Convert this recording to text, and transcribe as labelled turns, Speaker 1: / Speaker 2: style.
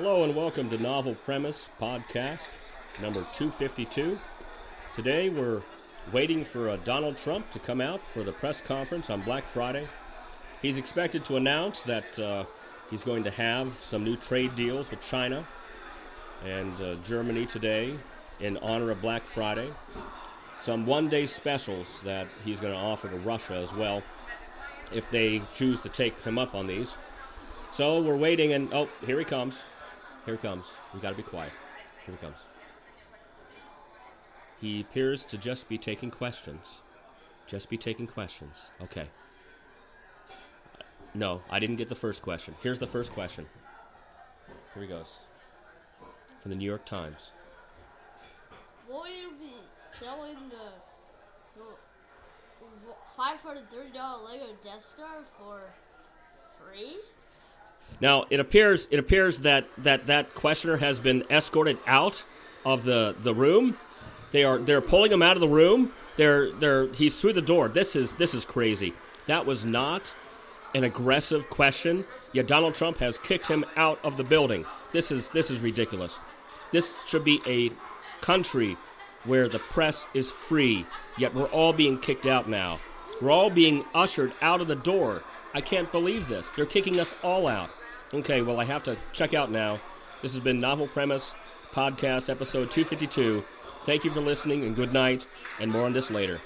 Speaker 1: Hello and welcome to Novel Premise Podcast number 252. Today we're waiting for uh, Donald Trump to come out for the press conference on Black Friday. He's expected to announce that uh, he's going to have some new trade deals with China and uh, Germany today in honor of Black Friday. Some one day specials that he's going to offer to Russia as well if they choose to take him up on these. So we're waiting, and oh, here he comes. Here he comes. We got to be quiet. Here he comes. He appears to just be taking questions. Just be taking questions. Okay. No, I didn't get the first question. Here's the first question. Here he goes. From the New York Times.
Speaker 2: Will you be selling the the five hundred thirty dollar Lego Death Star for free?
Speaker 1: Now it appears it appears that that that questioner has been escorted out of the the room. They are they're pulling him out of the room. They're they're he's through the door. This is this is crazy. That was not an aggressive question. Yet Donald Trump has kicked him out of the building. This is this is ridiculous. This should be a country where the press is free. Yet we're all being kicked out now. We're all being ushered out of the door. I can't believe this. They're kicking us all out. Okay, well, I have to check out now. This has been Novel Premise Podcast, episode 252. Thank you for listening, and good night, and more on this later.